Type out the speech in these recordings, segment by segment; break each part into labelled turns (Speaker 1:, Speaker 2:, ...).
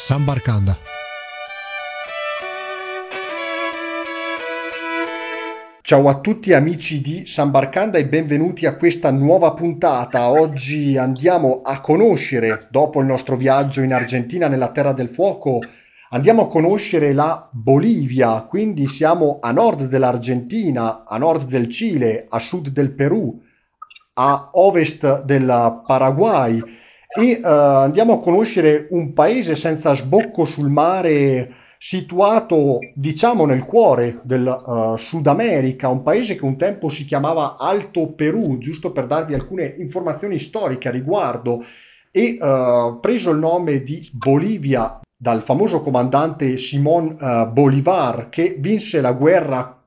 Speaker 1: Sambarcanda.
Speaker 2: Ciao a tutti amici di San Barcanda e benvenuti a questa nuova puntata. Oggi andiamo a conoscere, dopo il nostro viaggio in Argentina nella Terra del Fuoco, andiamo a conoscere la Bolivia, quindi siamo a nord dell'Argentina, a nord del Cile, a sud del Perù, a ovest del Paraguay e uh, andiamo a conoscere un paese senza sbocco sul mare situato diciamo nel cuore del uh, Sud America, un paese che un tempo si chiamava Alto Perù, giusto per darvi alcune informazioni storiche a riguardo, e uh, preso il nome di Bolivia dal famoso comandante Simón uh, Bolívar che vinse la guerra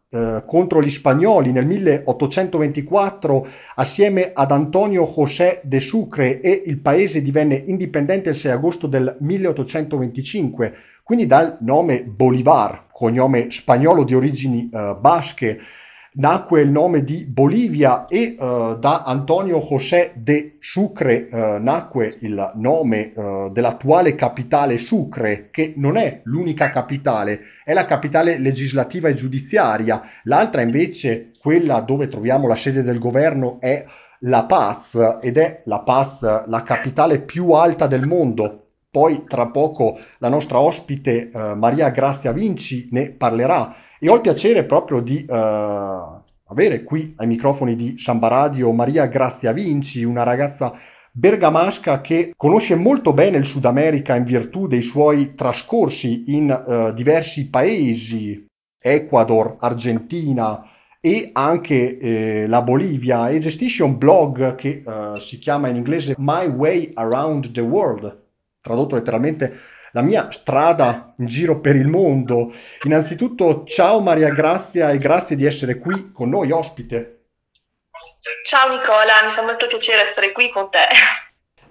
Speaker 2: contro gli spagnoli nel 1824 assieme ad Antonio José de Sucre e il paese divenne indipendente il 6 agosto del 1825 quindi dal nome Bolivar, cognome spagnolo di origini uh, basche, nacque il nome di Bolivia e uh, da Antonio José de Sucre uh, nacque il nome dell'attuale capitale Sucre, che non è l'unica capitale, è la capitale legislativa e giudiziaria. L'altra invece, quella dove troviamo la sede del governo, è La Paz ed è La Paz la capitale più alta del mondo, poi tra poco la nostra ospite eh, Maria Grazia Vinci ne parlerà e ho il piacere proprio di eh, avere qui ai microfoni di Samba Radio Maria Grazia Vinci, una ragazza bergamasca che conosce molto bene il Sud America in virtù dei suoi trascorsi in eh, diversi paesi, Ecuador, Argentina e anche eh, la Bolivia. E gestisce un blog che eh, si chiama in inglese My Way Around the World tradotto letteralmente la mia strada in giro per il mondo. Innanzitutto, ciao Maria Grazia e grazie di essere qui con noi ospite.
Speaker 3: Ciao Nicola, mi fa molto piacere essere qui con te.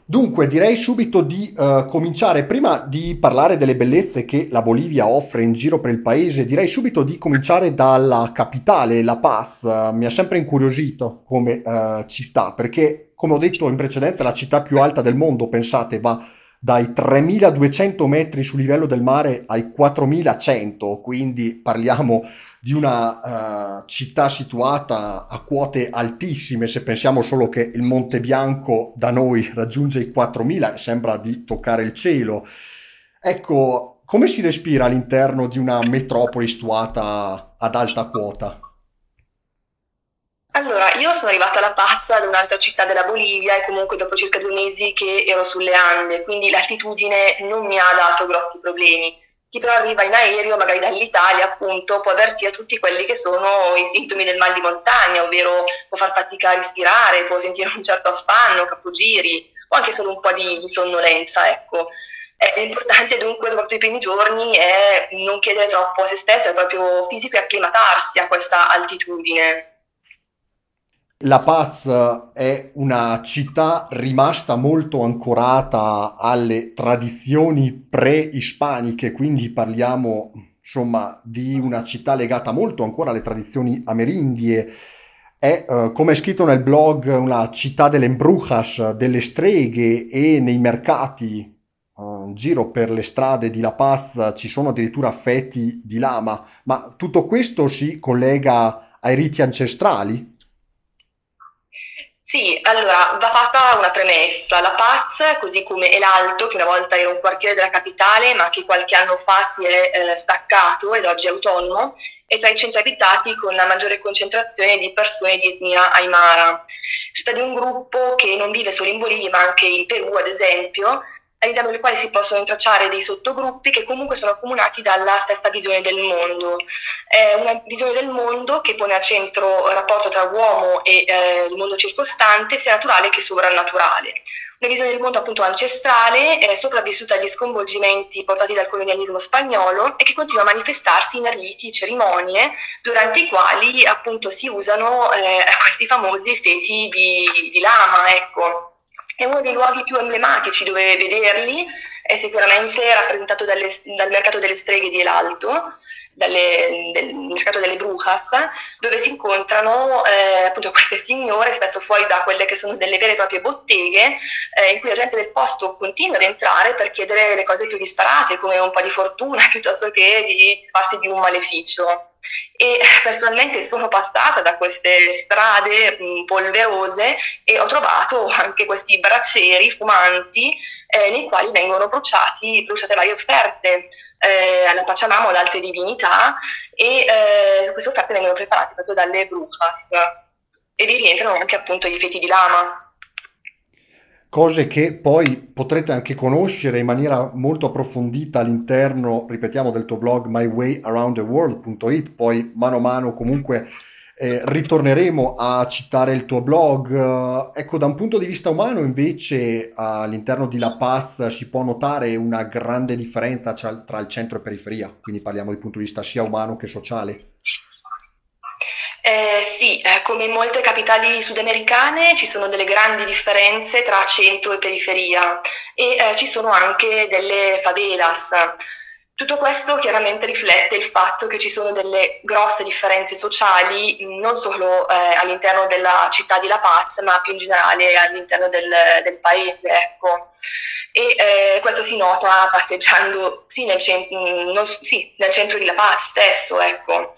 Speaker 2: Dunque, direi subito di uh, cominciare, prima di parlare delle bellezze che la Bolivia offre in giro per il paese, direi subito di cominciare dalla capitale, La Paz. Uh, mi ha sempre incuriosito come uh, città, perché, come ho detto in precedenza, è la città più alta del mondo, pensate, va dai 3200 metri sul livello del mare ai 4100, quindi parliamo di una uh, città situata a quote altissime, se pensiamo solo che il Monte Bianco da noi raggiunge i 4000 sembra di toccare il cielo. Ecco, come si respira all'interno di una metropoli situata ad alta quota?
Speaker 3: Allora, io sono arrivata alla Pazza da un'altra città della Bolivia e comunque dopo circa due mesi che ero sulle Ande, quindi l'altitudine non mi ha dato grossi problemi. Chi però arriva in aereo, magari dall'Italia, appunto, può avvertire tutti quelli che sono i sintomi del mal di montagna, ovvero può far fatica a respirare, può sentire un certo affanno, capogiri o anche solo un po' di, di sonnolenza, ecco. È importante dunque, soprattutto i primi giorni, è non chiedere troppo a se stessa, è proprio fisico e acclimatarsi a questa altitudine.
Speaker 2: La Paz è una città rimasta molto ancorata alle tradizioni pre-ispaniche, quindi parliamo insomma di una città legata molto ancora alle tradizioni amerindie. È, uh, come è scritto nel blog, una città delle embrujas, delle streghe e nei mercati uh, in giro per le strade di La Paz ci sono addirittura feti di lama, ma tutto questo si collega ai riti ancestrali?
Speaker 3: Sì, allora va fatta una premessa. La Paz, così come l'Alto, che una volta era un quartiere della capitale, ma che qualche anno fa si è eh, staccato ed oggi è autonomo, è tra i centri abitati con la maggiore concentrazione di persone di etnia Aymara. Si tratta di un gruppo che non vive solo in Bolivia, ma anche in Perù, ad esempio, all'interno del quale si possono intracciare dei sottogruppi che comunque sono accomunati dalla stessa visione del mondo. È una visione del mondo che pone al centro il rapporto tra l'uomo e eh, il mondo circostante, sia naturale che sovrannaturale. Una visione del mondo appunto ancestrale, eh, sopravvissuta agli sconvolgimenti portati dal colonialismo spagnolo e che continua a manifestarsi in riti, cerimonie, durante i quali appunto si usano eh, questi famosi feti di, di lama, ecco è uno dei luoghi più emblematici dove vederli, è sicuramente rappresentato dalle, dal mercato delle streghe di El Alto, dalle, del mercato delle brujas, dove si incontrano eh, appunto queste signore, spesso fuori da quelle che sono delle vere e proprie botteghe, eh, in cui la gente del posto continua ad entrare per chiedere le cose più disparate, come un po' di fortuna, piuttosto che di disfarsi di un maleficio e personalmente sono passata da queste strade mh, polverose e ho trovato anche questi braccieri fumanti eh, nei quali vengono bruciati, bruciate varie offerte. Eh, alla Pachamama o ad altre divinità e eh, queste offerte vengono preparate proprio dalle brujas e vi rientrano anche appunto gli feti di lama
Speaker 2: cose che poi potrete anche conoscere in maniera molto approfondita all'interno, ripetiamo, del tuo blog mywayaroundtheworld.it, poi mano a mano comunque eh, ritorneremo a citare il tuo blog. Ecco, da un punto di vista umano invece all'interno di La Paz si può notare una grande differenza tra il centro e periferia, quindi parliamo dal punto di vista sia umano che sociale.
Speaker 3: Eh, sì, eh, come in molte capitali sudamericane ci sono delle grandi differenze tra centro e periferia e eh, ci sono anche delle favelas. Tutto questo chiaramente riflette il fatto che ci sono delle grosse differenze sociali non solo eh, all'interno della città di La Paz, ma più in generale all'interno del, del paese. Ecco. E eh, questo si nota passeggiando sì nel, cent- non, sì, nel centro di La Paz stesso. Ecco.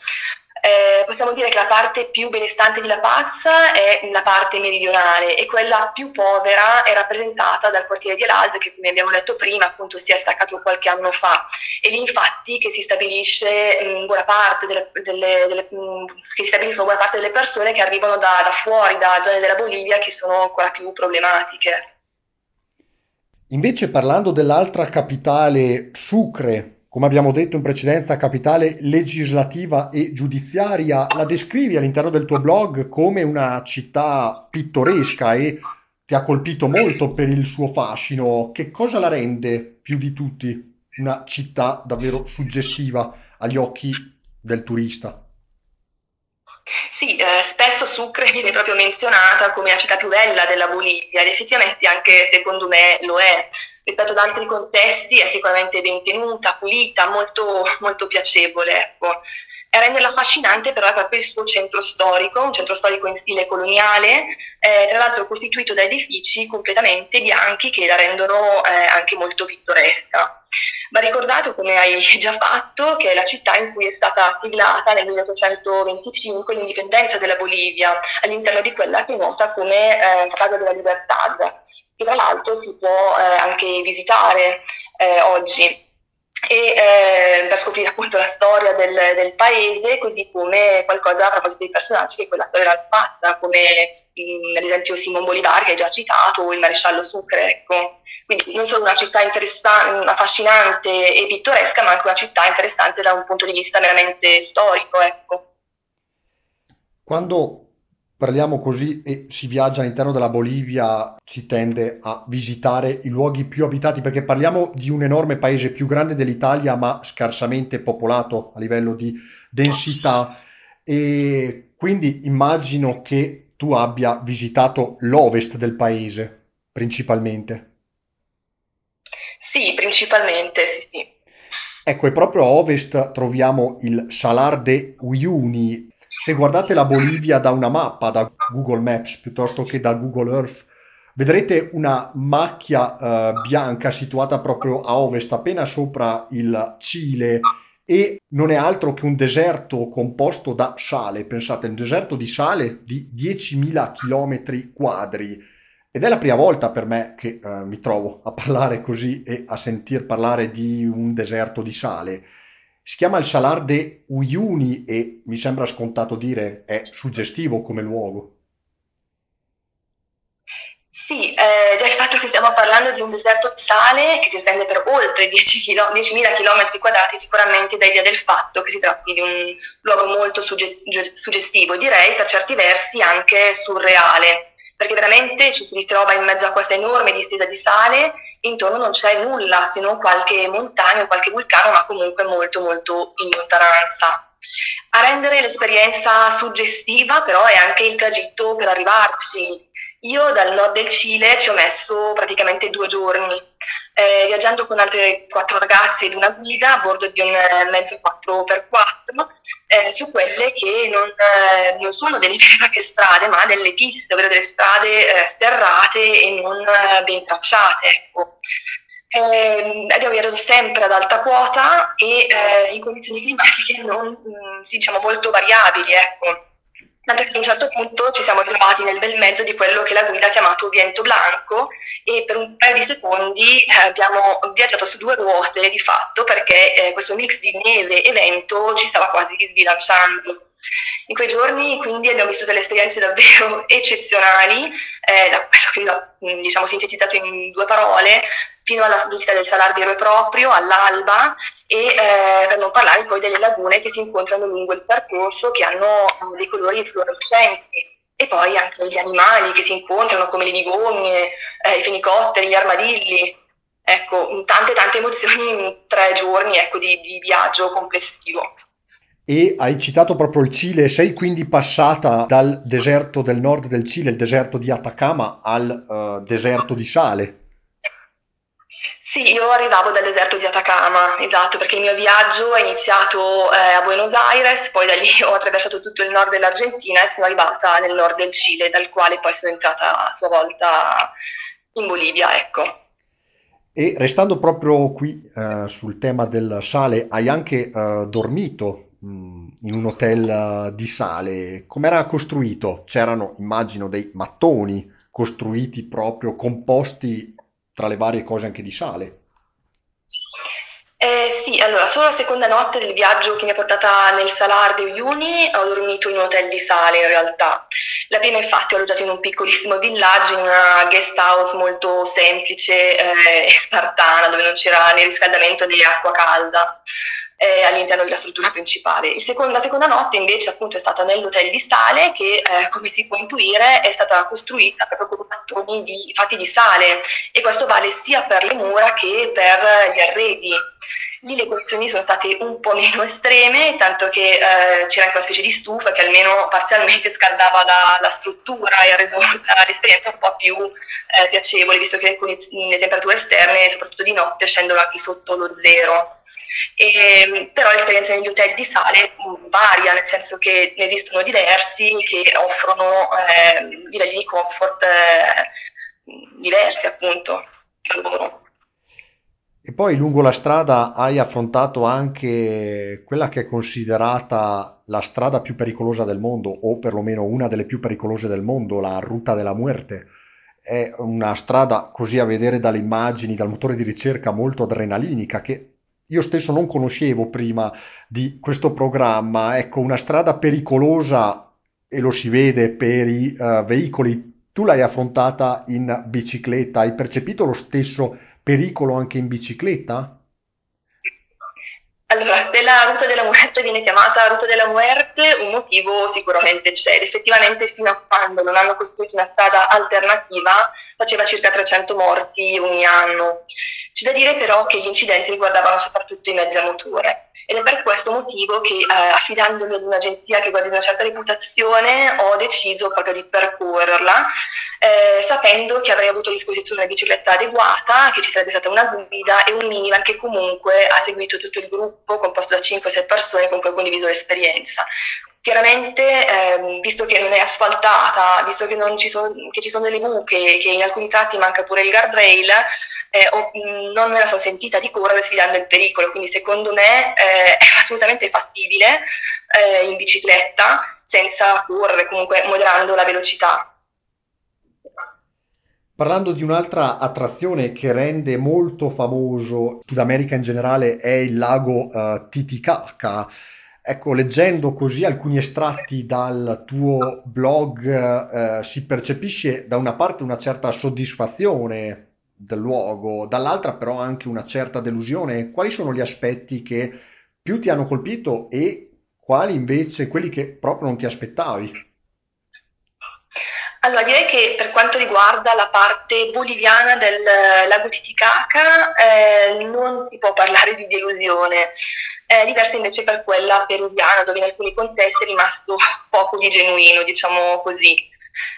Speaker 3: Eh, possiamo dire che la parte più benestante di La Paz è la parte meridionale e quella più povera è rappresentata dal quartiere di Elaldo che come abbiamo detto prima appunto si è staccato qualche anno fa e lì infatti che si stabilisce mh, buona parte delle, delle, delle mh, che si stabiliscono buona parte delle persone che arrivano da, da fuori, da zone della Bolivia che sono ancora più problematiche.
Speaker 2: Invece parlando dell'altra capitale, Sucre, come abbiamo detto in precedenza, capitale legislativa e giudiziaria, la descrivi all'interno del tuo blog come una città pittoresca e ti ha colpito molto per il suo fascino. Che cosa la rende più di tutti una città davvero suggestiva agli occhi del turista?
Speaker 3: Sì, eh, spesso Sucre viene proprio menzionata come la città più bella della Bolivia ed effettivamente anche secondo me lo è rispetto ad altri contesti è sicuramente ben tenuta, pulita, molto, molto piacevole. Ecco. E renderla affascinante però è proprio il suo centro storico, un centro storico in stile coloniale, eh, tra l'altro costituito da edifici completamente bianchi che la rendono eh, anche molto pittoresca. Va ricordato, come hai già fatto, che è la città in cui è stata siglata nel 1825 l'indipendenza della Bolivia, all'interno di quella che è nota come eh, Casa della Libertad, che tra l'altro si può eh, anche visitare eh, oggi e eh, per scoprire appunto la storia del, del, paese, così come qualcosa a proposito dei personaggi che quella storia l'ha fatta, come mh, ad esempio Simon Bolivar che hai già citato, o il maresciallo Sucre, ecco. Quindi non solo una città affascinante e pittoresca, ma anche una città interessante da un punto di vista meramente storico, ecco.
Speaker 2: Quando parliamo così e si viaggia all'interno della Bolivia, si tende a visitare i luoghi più abitati perché parliamo di un enorme paese più grande dell'Italia ma scarsamente popolato a livello di densità e quindi immagino che tu abbia visitato l'ovest del paese principalmente.
Speaker 3: Sì, principalmente, sì, sì.
Speaker 2: Ecco, e proprio a ovest troviamo il Salar de Uyuni, se guardate la Bolivia da una mappa, da Google Maps piuttosto che da Google Earth, vedrete una macchia eh, bianca situata proprio a ovest, appena sopra il Cile, e non è altro che un deserto composto da sale. Pensate, un deserto di sale di 10.000 km quadri. Ed è la prima volta per me che eh, mi trovo a parlare così e a sentir parlare di un deserto di sale. Si chiama il Salar de Uyuni e mi sembra scontato dire è suggestivo come luogo.
Speaker 3: Sì, eh, già il fatto che stiamo parlando di un deserto di sale che si estende per oltre 10.000 km quadrati sicuramente dà idea del fatto che si tratti di un luogo molto sugge- suggestivo, direi per certi versi anche surreale perché veramente ci si ritrova in mezzo a questa enorme distesa di sale, intorno non c'è nulla se non qualche montagna o qualche vulcano, ma comunque molto molto in lontananza. A rendere l'esperienza suggestiva però è anche il tragitto per arrivarci. Io dal nord del Cile ci ho messo praticamente due giorni. Eh, viaggiando con altre quattro ragazze ed una guida a bordo di un eh, mezzo 4x4 eh, su quelle che non, eh, non sono delle vere strade, ma delle piste, ovvero delle strade sterrate e non ben tracciate. Ecco. Eh, abbiamo viaggiato sempre ad alta quota e eh, in condizioni climatiche non, mm, diciamo, molto variabili. Ecco. Tanto che ad un certo punto ci siamo trovati nel bel mezzo di quello che la guida ha chiamato viento blanco e per un paio di secondi eh, abbiamo viaggiato su due ruote di fatto perché eh, questo mix di neve e vento ci stava quasi sbilanciando. In quei giorni quindi abbiamo vissuto delle esperienze davvero eccezionali, eh, da quello che ho diciamo, sintetizzato in due parole, fino alla visita del Salar vero e proprio, all'alba, e eh, per non parlare poi delle lagune che si incontrano lungo il percorso che hanno eh, dei colori fluorescenti. E poi anche gli animali che si incontrano, come le digogne, eh, i fenicotteri, gli armadilli. Ecco, tante tante emozioni in tre giorni ecco, di, di viaggio complessivo.
Speaker 2: E hai citato proprio il Cile, sei quindi passata dal deserto del nord del Cile, il deserto di Atacama, al uh, deserto di sale.
Speaker 3: Sì, io arrivavo dal deserto di Atacama, esatto, perché il mio viaggio è iniziato eh, a Buenos Aires, poi da lì ho attraversato tutto il nord dell'Argentina e sono arrivata nel nord del Cile, dal quale poi sono entrata a sua volta in Bolivia, ecco.
Speaker 2: E restando proprio qui eh, sul tema del sale, hai anche eh, dormito in un hotel eh, di sale. Com'era costruito? C'erano, immagino, dei mattoni costruiti proprio, composti tra le varie cose anche di sale.
Speaker 3: Eh, sì, allora, solo la seconda notte del viaggio che mi ha portata nel Salar de Uyuni ho dormito in un hotel di sale in realtà. La prima infatti alloggiato in un piccolissimo villaggio, in una guest house molto semplice eh, e spartana, dove non c'era né riscaldamento né acqua calda eh, all'interno della struttura principale. Secondo, la seconda notte invece appunto è stata nell'hotel di sale che eh, come si può intuire è stata costruita proprio con mattoni di, fatti di sale e questo vale sia per le mura che per gli arredi. Lì le condizioni sono state un po' meno estreme, tanto che eh, c'era anche una specie di stufa che almeno parzialmente scaldava la, la struttura e ha reso l'esperienza un po' più eh, piacevole, visto che le, le temperature esterne, soprattutto di notte, scendono anche sotto lo zero. E, però l'esperienza negli hotel di sale varia, nel senso che ne esistono diversi che offrono eh, livelli di comfort eh, diversi appunto tra loro.
Speaker 2: E poi lungo la strada hai affrontato anche quella che è considerata la strada più pericolosa del mondo, o perlomeno una delle più pericolose del mondo, la Ruta della Muerte. È una strada, così a vedere dalle immagini, dal motore di ricerca, molto adrenalinica, che io stesso non conoscevo prima di questo programma. Ecco, una strada pericolosa e lo si vede per i uh, veicoli. Tu l'hai affrontata in bicicletta, hai percepito lo stesso pericolo anche in bicicletta?
Speaker 3: Allora, se la ruta della muerte viene chiamata ruta della muerte, un motivo sicuramente c'è. Effettivamente, fino a quando non hanno costruito una strada alternativa, faceva circa 300 morti ogni anno. C'è da dire però che gli incidenti riguardavano soprattutto i mezzi a motore ed è per questo motivo che eh, affidandomi ad un'agenzia che guarda una certa reputazione ho deciso proprio di percorrerla eh, sapendo che avrei avuto a disposizione una bicicletta adeguata, che ci sarebbe stata una guida e un minivan che comunque ha seguito tutto il gruppo composto da 5-6 persone con cui ho condiviso l'esperienza. Chiaramente, ehm, visto che non è asfaltata, visto che, ci sono, che ci sono delle buche, che in alcuni tratti manca pure il guardrail, eh, ho, non me la sono sentita di correre sfidando il pericolo, quindi secondo me eh, è assolutamente fattibile eh, in bicicletta senza correre, comunque moderando la velocità.
Speaker 2: Parlando di un'altra attrazione che rende molto famoso Sud America in generale è il lago uh, Titicaca. Ecco, leggendo così alcuni estratti dal tuo blog uh, si percepisce da una parte una certa soddisfazione del luogo, dall'altra però anche una certa delusione. Quali sono gli aspetti che più ti hanno colpito e quali invece quelli che proprio non ti aspettavi?
Speaker 3: Allora, direi che per quanto riguarda la parte boliviana del lago Titicaca eh, non si può parlare di delusione, è diversa invece per quella peruviana, dove in alcuni contesti è rimasto poco di genuino, diciamo così.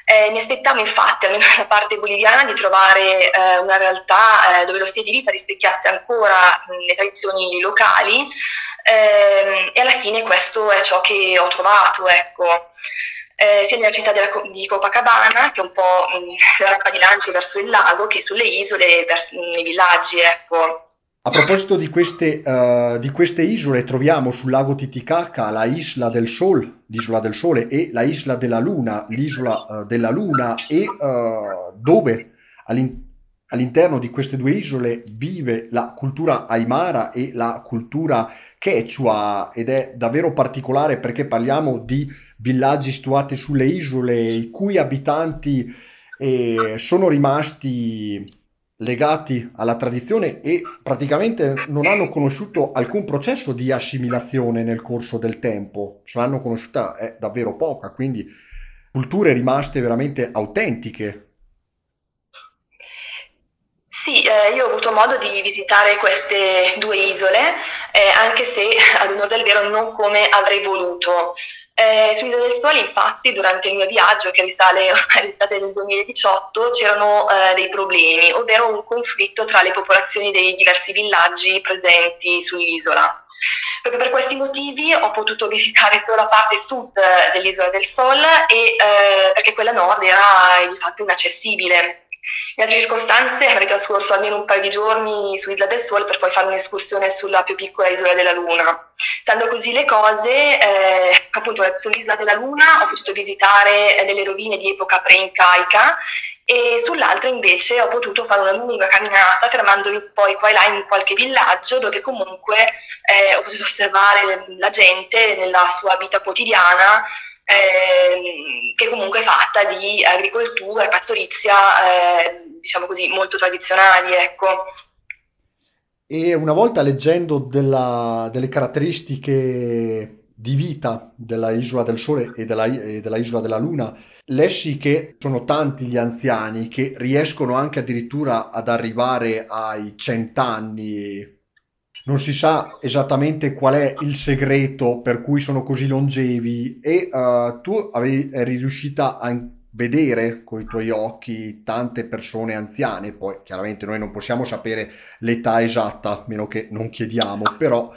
Speaker 3: Eh, mi aspettavo infatti, almeno nella parte boliviana, di trovare eh, una realtà eh, dove lo stile di vita rispecchiasse ancora mh, le tradizioni locali ehm, e alla fine questo è ciò che ho trovato, ecco. Eh, sia nella città della, di Copacabana, che è un po' mh, la rampa di lancio verso il lago, che sulle isole, verso, nei villaggi, ecco.
Speaker 2: A proposito di queste, uh, di queste, isole, troviamo sul lago Titicaca la Isla del Sol, l'isola del Sole, e la Isla della Luna, l'isola uh, della Luna, e uh, dove all'in- all'interno di queste due isole vive la cultura aymara e la cultura quechua, ed è davvero particolare perché parliamo di villaggi situati sulle isole, i cui abitanti eh, sono rimasti legati alla tradizione e praticamente non hanno conosciuto alcun processo di assimilazione nel corso del tempo, ce l'hanno conosciuta è davvero poca, quindi culture rimaste veramente autentiche.
Speaker 3: Sì, eh, io ho avuto modo di visitare queste due isole, eh, anche se ad onore del vero non come avrei voluto. Eh, su Isola del Sole, infatti, durante il mio viaggio, che risale all'estate del 2018, c'erano eh, dei problemi, ovvero un conflitto tra le popolazioni dei diversi villaggi presenti sull'isola. Proprio per questi motivi ho potuto visitare solo la parte sud dell'Isola del Sol e, eh, perché quella nord era di fatto inaccessibile. In altre circostanze avrei trascorso almeno un paio di giorni su Isla del Sole per poi fare un'escursione sulla più piccola isola della Luna. Stando così le cose, eh, appunto sull'Isla della Luna ho potuto visitare eh, delle rovine di epoca pre-incaica e sull'altra invece ho potuto fare una lunga camminata fermandomi poi qua e là in qualche villaggio dove comunque eh, ho potuto osservare la gente nella sua vita quotidiana eh, che comunque è fatta di agricoltura e pastorizia, eh, diciamo così, molto tradizionali, ecco.
Speaker 2: E una volta leggendo della, delle caratteristiche di vita della Isola del Sole e della, e della Isola della Luna, lessi che sono tanti gli anziani che riescono anche addirittura ad arrivare ai cent'anni non si sa esattamente qual è il segreto per cui sono così longevi e uh, tu avevi, eri riuscita a vedere con i tuoi occhi tante persone anziane, poi chiaramente noi non possiamo sapere l'età esatta, a meno che non chiediamo, però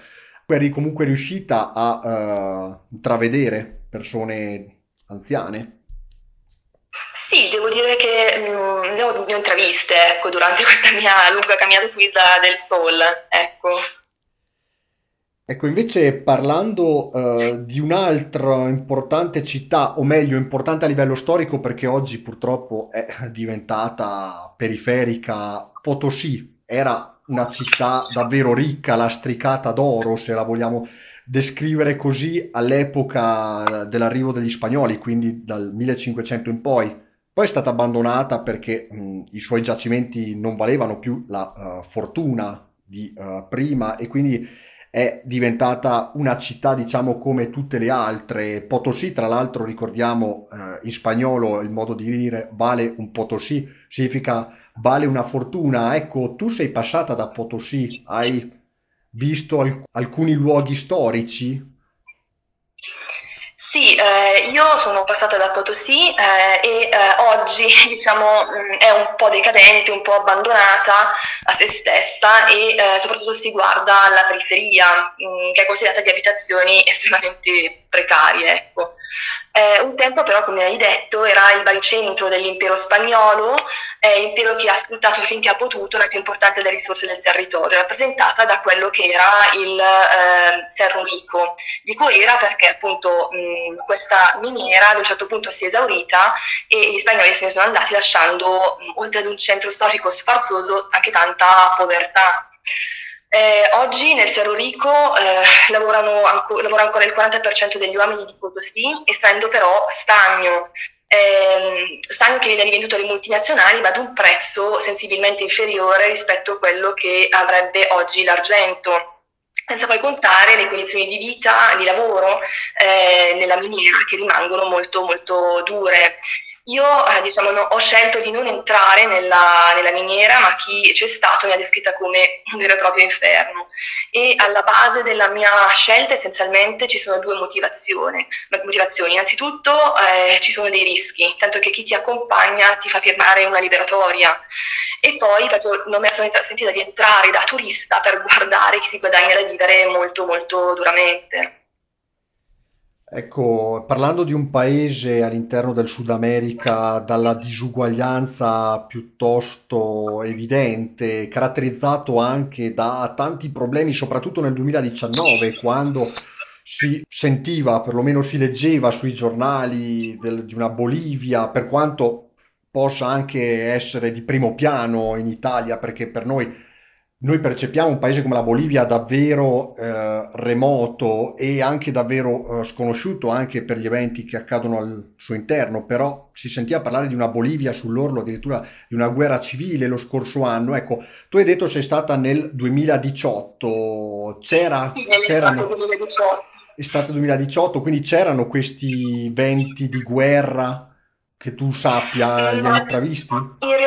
Speaker 2: eri comunque riuscita a uh, intravedere persone anziane.
Speaker 3: Sì, devo dire che mh, ne, ho, ne ho intraviste ecco, durante questa mia lunga camminata su Isla del Sol. Ecco.
Speaker 2: Ecco, invece parlando eh, di un'altra importante città, o meglio, importante a livello storico perché oggi purtroppo è diventata periferica, Potosí era una città davvero ricca, lastricata d'oro, se la vogliamo descrivere così, all'epoca dell'arrivo degli spagnoli, quindi dal 1500 in poi. Poi è stata abbandonata perché mh, i suoi giacimenti non valevano più la uh, fortuna di uh, prima e quindi è diventata una città, diciamo, come tutte le altre. Potosí, tra l'altro, ricordiamo eh, in spagnolo il modo di dire vale un Potosí, significa vale una fortuna. Ecco, tu sei passata da Potosí, hai visto alc- alcuni luoghi storici
Speaker 3: sì, eh, io sono passata da Potosí eh, e eh, oggi diciamo mh, è un po' decadente, un po' abbandonata a se stessa e eh, soprattutto si guarda alla periferia, mh, che è considerata di abitazioni estremamente precarie. Ecco. Eh, un tempo però, come hai detto, era il baricentro dell'impero spagnolo, eh, impero che ha sfruttato finché ha potuto la più importante delle risorse del territorio, rappresentata da quello che era il eh, Cerro Rico. Dico era perché appunto mh, questa miniera ad un certo punto si è esaurita e gli spagnoli se ne sono andati lasciando, mh, oltre ad un centro storico sfarzoso, anche tanta povertà. Eh, oggi nel Cerro Rico eh, anco, lavora ancora il 40% degli uomini di Potosí, estraendo però stagno, eh, stagno che viene rivenduto alle multinazionali ma ad un prezzo sensibilmente inferiore rispetto a quello che avrebbe oggi l'argento senza poi contare le condizioni di vita, di lavoro eh, nella miniera che rimangono molto molto dure. Io eh, diciamo, no, ho scelto di non entrare nella, nella, miniera, ma chi c'è stato mi ha descritta come un vero e proprio inferno. E alla base della mia scelta essenzialmente ci sono due motivazioni. Innanzitutto eh, ci sono dei rischi, tanto che chi ti accompagna ti fa firmare una liberatoria. E poi proprio non mi sono sentita di entrare da turista per guardare chi si guadagna da vivere molto molto duramente.
Speaker 2: Ecco, parlando di un paese all'interno del Sud America dalla disuguaglianza piuttosto evidente, caratterizzato anche da tanti problemi, soprattutto nel 2019, quando si sentiva, perlomeno si leggeva sui giornali del- di una Bolivia, per quanto possa anche essere di primo piano in Italia, perché per noi noi percepiamo un paese come la Bolivia davvero eh, remoto e anche davvero eh, sconosciuto anche per gli eventi che accadono al suo interno, però si sentiva parlare di una Bolivia sull'orlo addirittura di una guerra civile lo scorso anno. Ecco, tu hai detto sei stata nel 2018, c'era,
Speaker 3: Sì, nell'estate 2018.
Speaker 2: estate 2018, quindi c'erano questi venti di guerra che tu sappia, li hai intravisti?
Speaker 3: in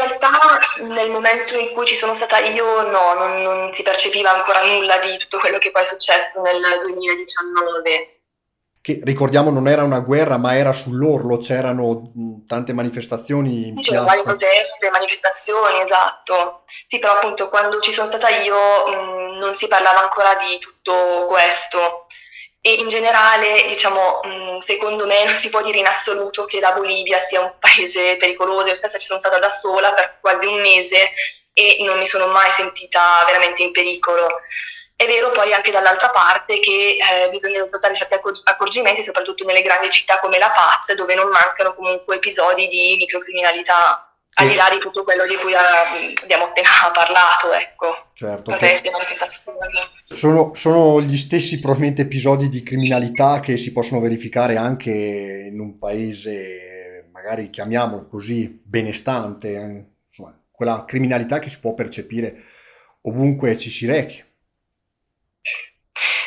Speaker 3: nel momento in cui ci sono stata io no, non, non si percepiva ancora nulla di tutto quello che poi è successo nel 2019.
Speaker 2: Che ricordiamo non era una guerra, ma era sull'orlo, c'erano tante manifestazioni in
Speaker 3: C'erano varie proteste, manifestazioni, esatto. Sì, però appunto quando ci sono stata io mh, non si parlava ancora di tutto questo. E in generale, diciamo, mh, secondo me non si può dire in assoluto che la Bolivia sia un paese pericoloso. Io stessa ci sono stata da sola per quasi un mese e non mi sono mai sentita veramente in pericolo. È vero poi anche dall'altra parte che eh, bisogna adottare certi accor- accorgimenti, soprattutto nelle grandi città come La Paz, dove non mancano comunque episodi di microcriminalità, al di là di tutto quello di cui ah, abbiamo appena parlato, ecco,
Speaker 2: certo,
Speaker 3: proteste, manifestazioni.
Speaker 2: sono, sono gli stessi probabilmente episodi di criminalità che si possono verificare anche in un paese, magari chiamiamolo così, benestante, eh, insomma, quella criminalità che si può percepire ovunque ci si rechi.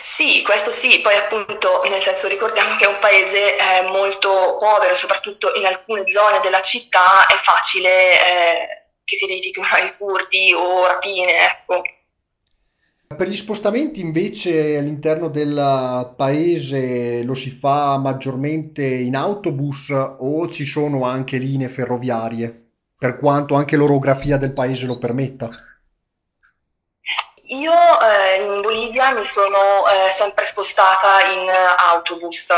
Speaker 3: Sì, questo sì, poi appunto nel senso ricordiamo che è un paese eh, molto povero, soprattutto in alcune zone della città è facile eh, che si verifichino i furti o rapine, ecco.
Speaker 2: Per gli spostamenti invece all'interno del paese lo si fa maggiormente in autobus o ci sono anche linee ferroviarie, per quanto anche l'orografia del paese lo permetta.
Speaker 3: Io eh, in Bolivia mi sono eh, sempre spostata in eh, autobus.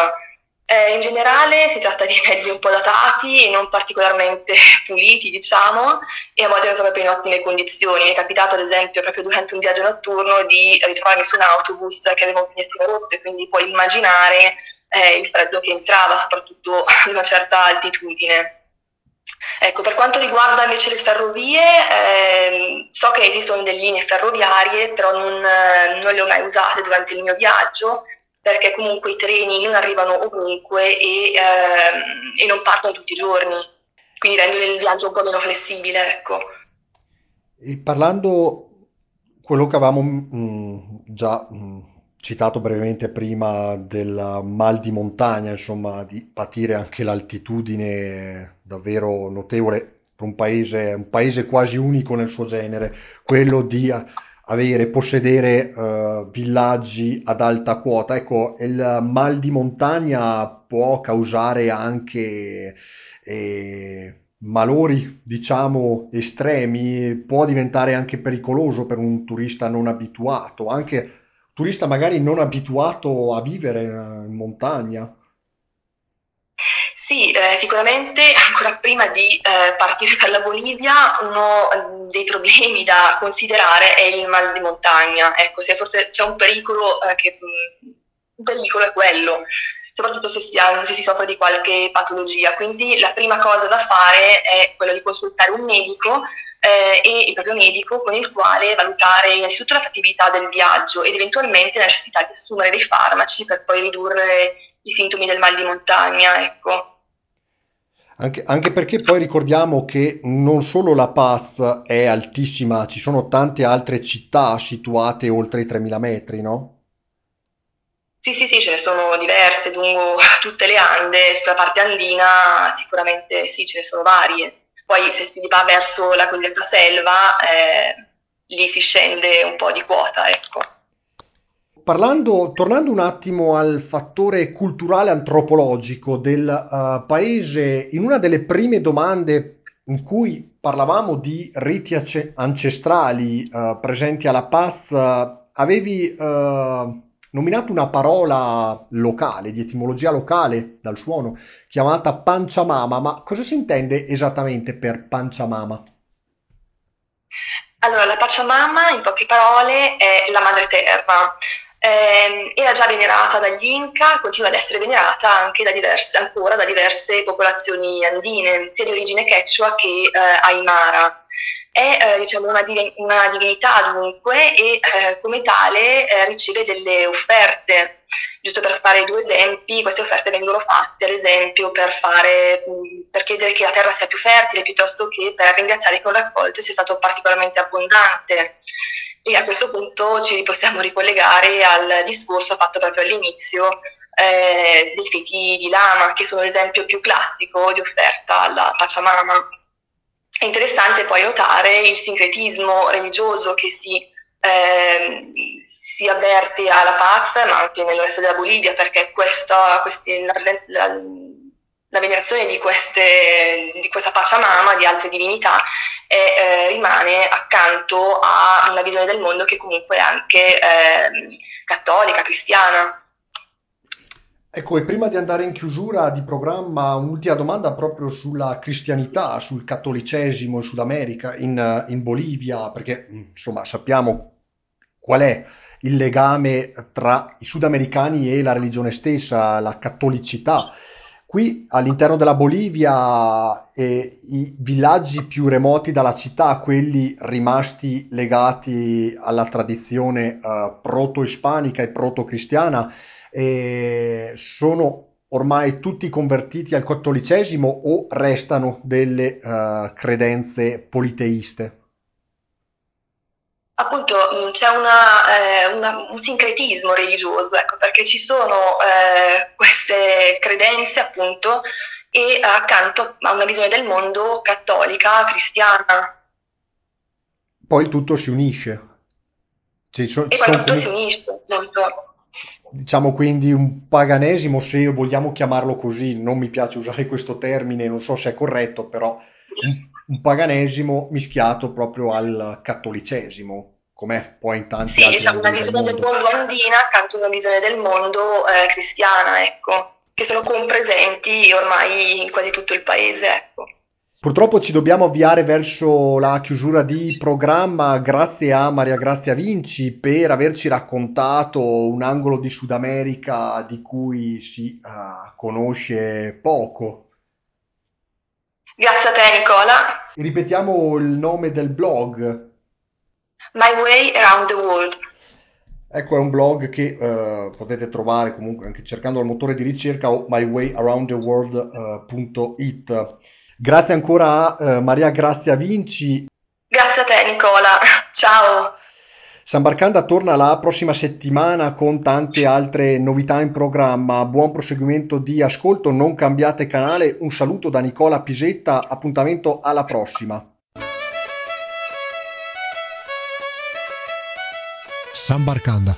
Speaker 3: Eh, in generale si tratta di mezzi un po' datati e non particolarmente puliti, diciamo, e a volte non sono proprio in ottime condizioni. Mi è capitato, ad esempio, proprio durante un viaggio notturno di ritrovarmi su un autobus che aveva un finestrino rotto e quindi puoi immaginare eh, il freddo che entrava, soprattutto ad una certa altitudine. Ecco, per quanto riguarda invece le ferrovie, ehm, so che esistono delle linee ferroviarie, però non, eh, non le ho mai usate durante il mio viaggio, perché comunque i treni non arrivano ovunque e, ehm, e non partono tutti i giorni, quindi rendono il viaggio un po' meno flessibile, ecco.
Speaker 2: E parlando quello che avevamo mh, già mh, citato brevemente prima del mal di montagna, insomma, di patire anche l'altitudine davvero notevole per un paese, un paese quasi unico nel suo genere, quello di a- avere, possedere eh, villaggi ad alta quota. Ecco, il mal di montagna può causare anche eh, malori, diciamo, estremi, può diventare anche pericoloso per un turista non abituato, anche turista magari non abituato a vivere in montagna.
Speaker 3: Sì, eh, sicuramente ancora prima di eh, partire per la Bolivia, uno eh, dei problemi da considerare è il mal di montagna. Ecco, se forse c'è un pericolo, eh, che, mh, un pericolo è quello, soprattutto se si, ha- se si soffre di qualche patologia. Quindi la prima cosa da fare è quella di consultare un medico eh, e il proprio medico con il quale valutare innanzitutto la fattibilità del viaggio ed eventualmente la necessità di assumere dei farmaci per poi ridurre i sintomi del mal di montagna, ecco.
Speaker 2: Anche, anche perché poi ricordiamo che non solo La Paz è altissima, ci sono tante altre città situate oltre i 3000 metri, no?
Speaker 3: Sì, sì, sì, ce ne sono diverse lungo tutte le Ande, sulla parte andina sicuramente sì, ce ne sono varie. Poi se si va verso la cosiddetta selva, eh, lì si scende un po' di quota, ecco.
Speaker 2: Parlando, tornando un attimo al fattore culturale antropologico del uh, paese, in una delle prime domande in cui parlavamo di riti ancestrali uh, presenti alla Paz, uh, avevi nominato una parola locale, di etimologia locale dal suono, chiamata panciamama, ma cosa si intende esattamente per panciamama?
Speaker 3: Allora, la Pachamama, in poche parole, è la madre terra. Eh, era già venerata dagli Inca, continua ad essere venerata anche da diverse, ancora da diverse popolazioni andine, sia di origine quechua che eh, aymara è eh, diciamo una, una, divinità dunque e eh, come tale eh, riceve delle offerte. Giusto per fare due esempi, queste offerte vengono fatte ad esempio per, fare, per chiedere che la terra sia più fertile piuttosto che per ringraziare che un raccolto sia stato particolarmente abbondante. E a questo punto ci possiamo ricollegare al discorso fatto proprio all'inizio eh, dei feti di lama, che sono l'esempio più classico di offerta alla Pachamama. È interessante poi notare il sincretismo religioso che si, eh, si avverte alla Paz, ma anche nel resto della Bolivia, perché questa, questi, la, la, la, venerazione di, queste, di questa Pachamama, di altre divinità, è, eh, rimane accanto a una visione del mondo che comunque è anche eh, cattolica, cristiana.
Speaker 2: Ecco, e prima di andare in chiusura di programma, un'ultima domanda proprio sulla cristianità, sul cattolicesimo in Sud America, in, in Bolivia, perché insomma sappiamo qual è il legame tra i sudamericani e la religione stessa, la cattolicità. Qui all'interno della Bolivia eh, i villaggi più remoti dalla città, quelli rimasti legati alla tradizione eh, proto-ispanica e proto-cristiana, eh, sono ormai tutti convertiti al cattolicesimo o restano delle uh, credenze politeiste?
Speaker 3: Appunto mm, c'è una, eh, una, un sincretismo religioso, ecco, perché ci sono eh, queste credenze appunto e accanto a una visione del mondo cattolica, cristiana.
Speaker 2: Poi il tutto si unisce.
Speaker 3: Cioè, so, e poi tutto comunque... si unisce, appunto
Speaker 2: diciamo quindi un paganesimo, se vogliamo chiamarlo così, non mi piace usare questo termine, non so se è corretto, però un, paganesimo mischiato proprio al cattolicesimo, com'è poi in tanti
Speaker 3: sì, diciamo una visione del mondo. del mondo andina accanto a una visione del mondo eh, cristiana, ecco, che sono compresenti ormai in quasi tutto il paese, ecco.
Speaker 2: Purtroppo ci dobbiamo avviare verso la chiusura di programma. Grazie a Maria Grazia Vinci per averci raccontato un angolo di Sud America di cui si uh, conosce poco.
Speaker 3: Grazie a te Nicola.
Speaker 2: Ripetiamo il nome del blog.
Speaker 3: My Way Around the World.
Speaker 2: Ecco, è un blog che uh, potete trovare comunque anche cercando il motore di ricerca o mywayAroundTheWorld.it. Uh, Grazie ancora a eh, Maria Grazia Vinci.
Speaker 3: Grazie a te Nicola, ciao.
Speaker 2: San Barcanda torna la prossima settimana con tante altre novità in programma. Buon proseguimento di ascolto, non cambiate canale. Un saluto da Nicola Pisetta, appuntamento alla prossima.
Speaker 1: San Barcanda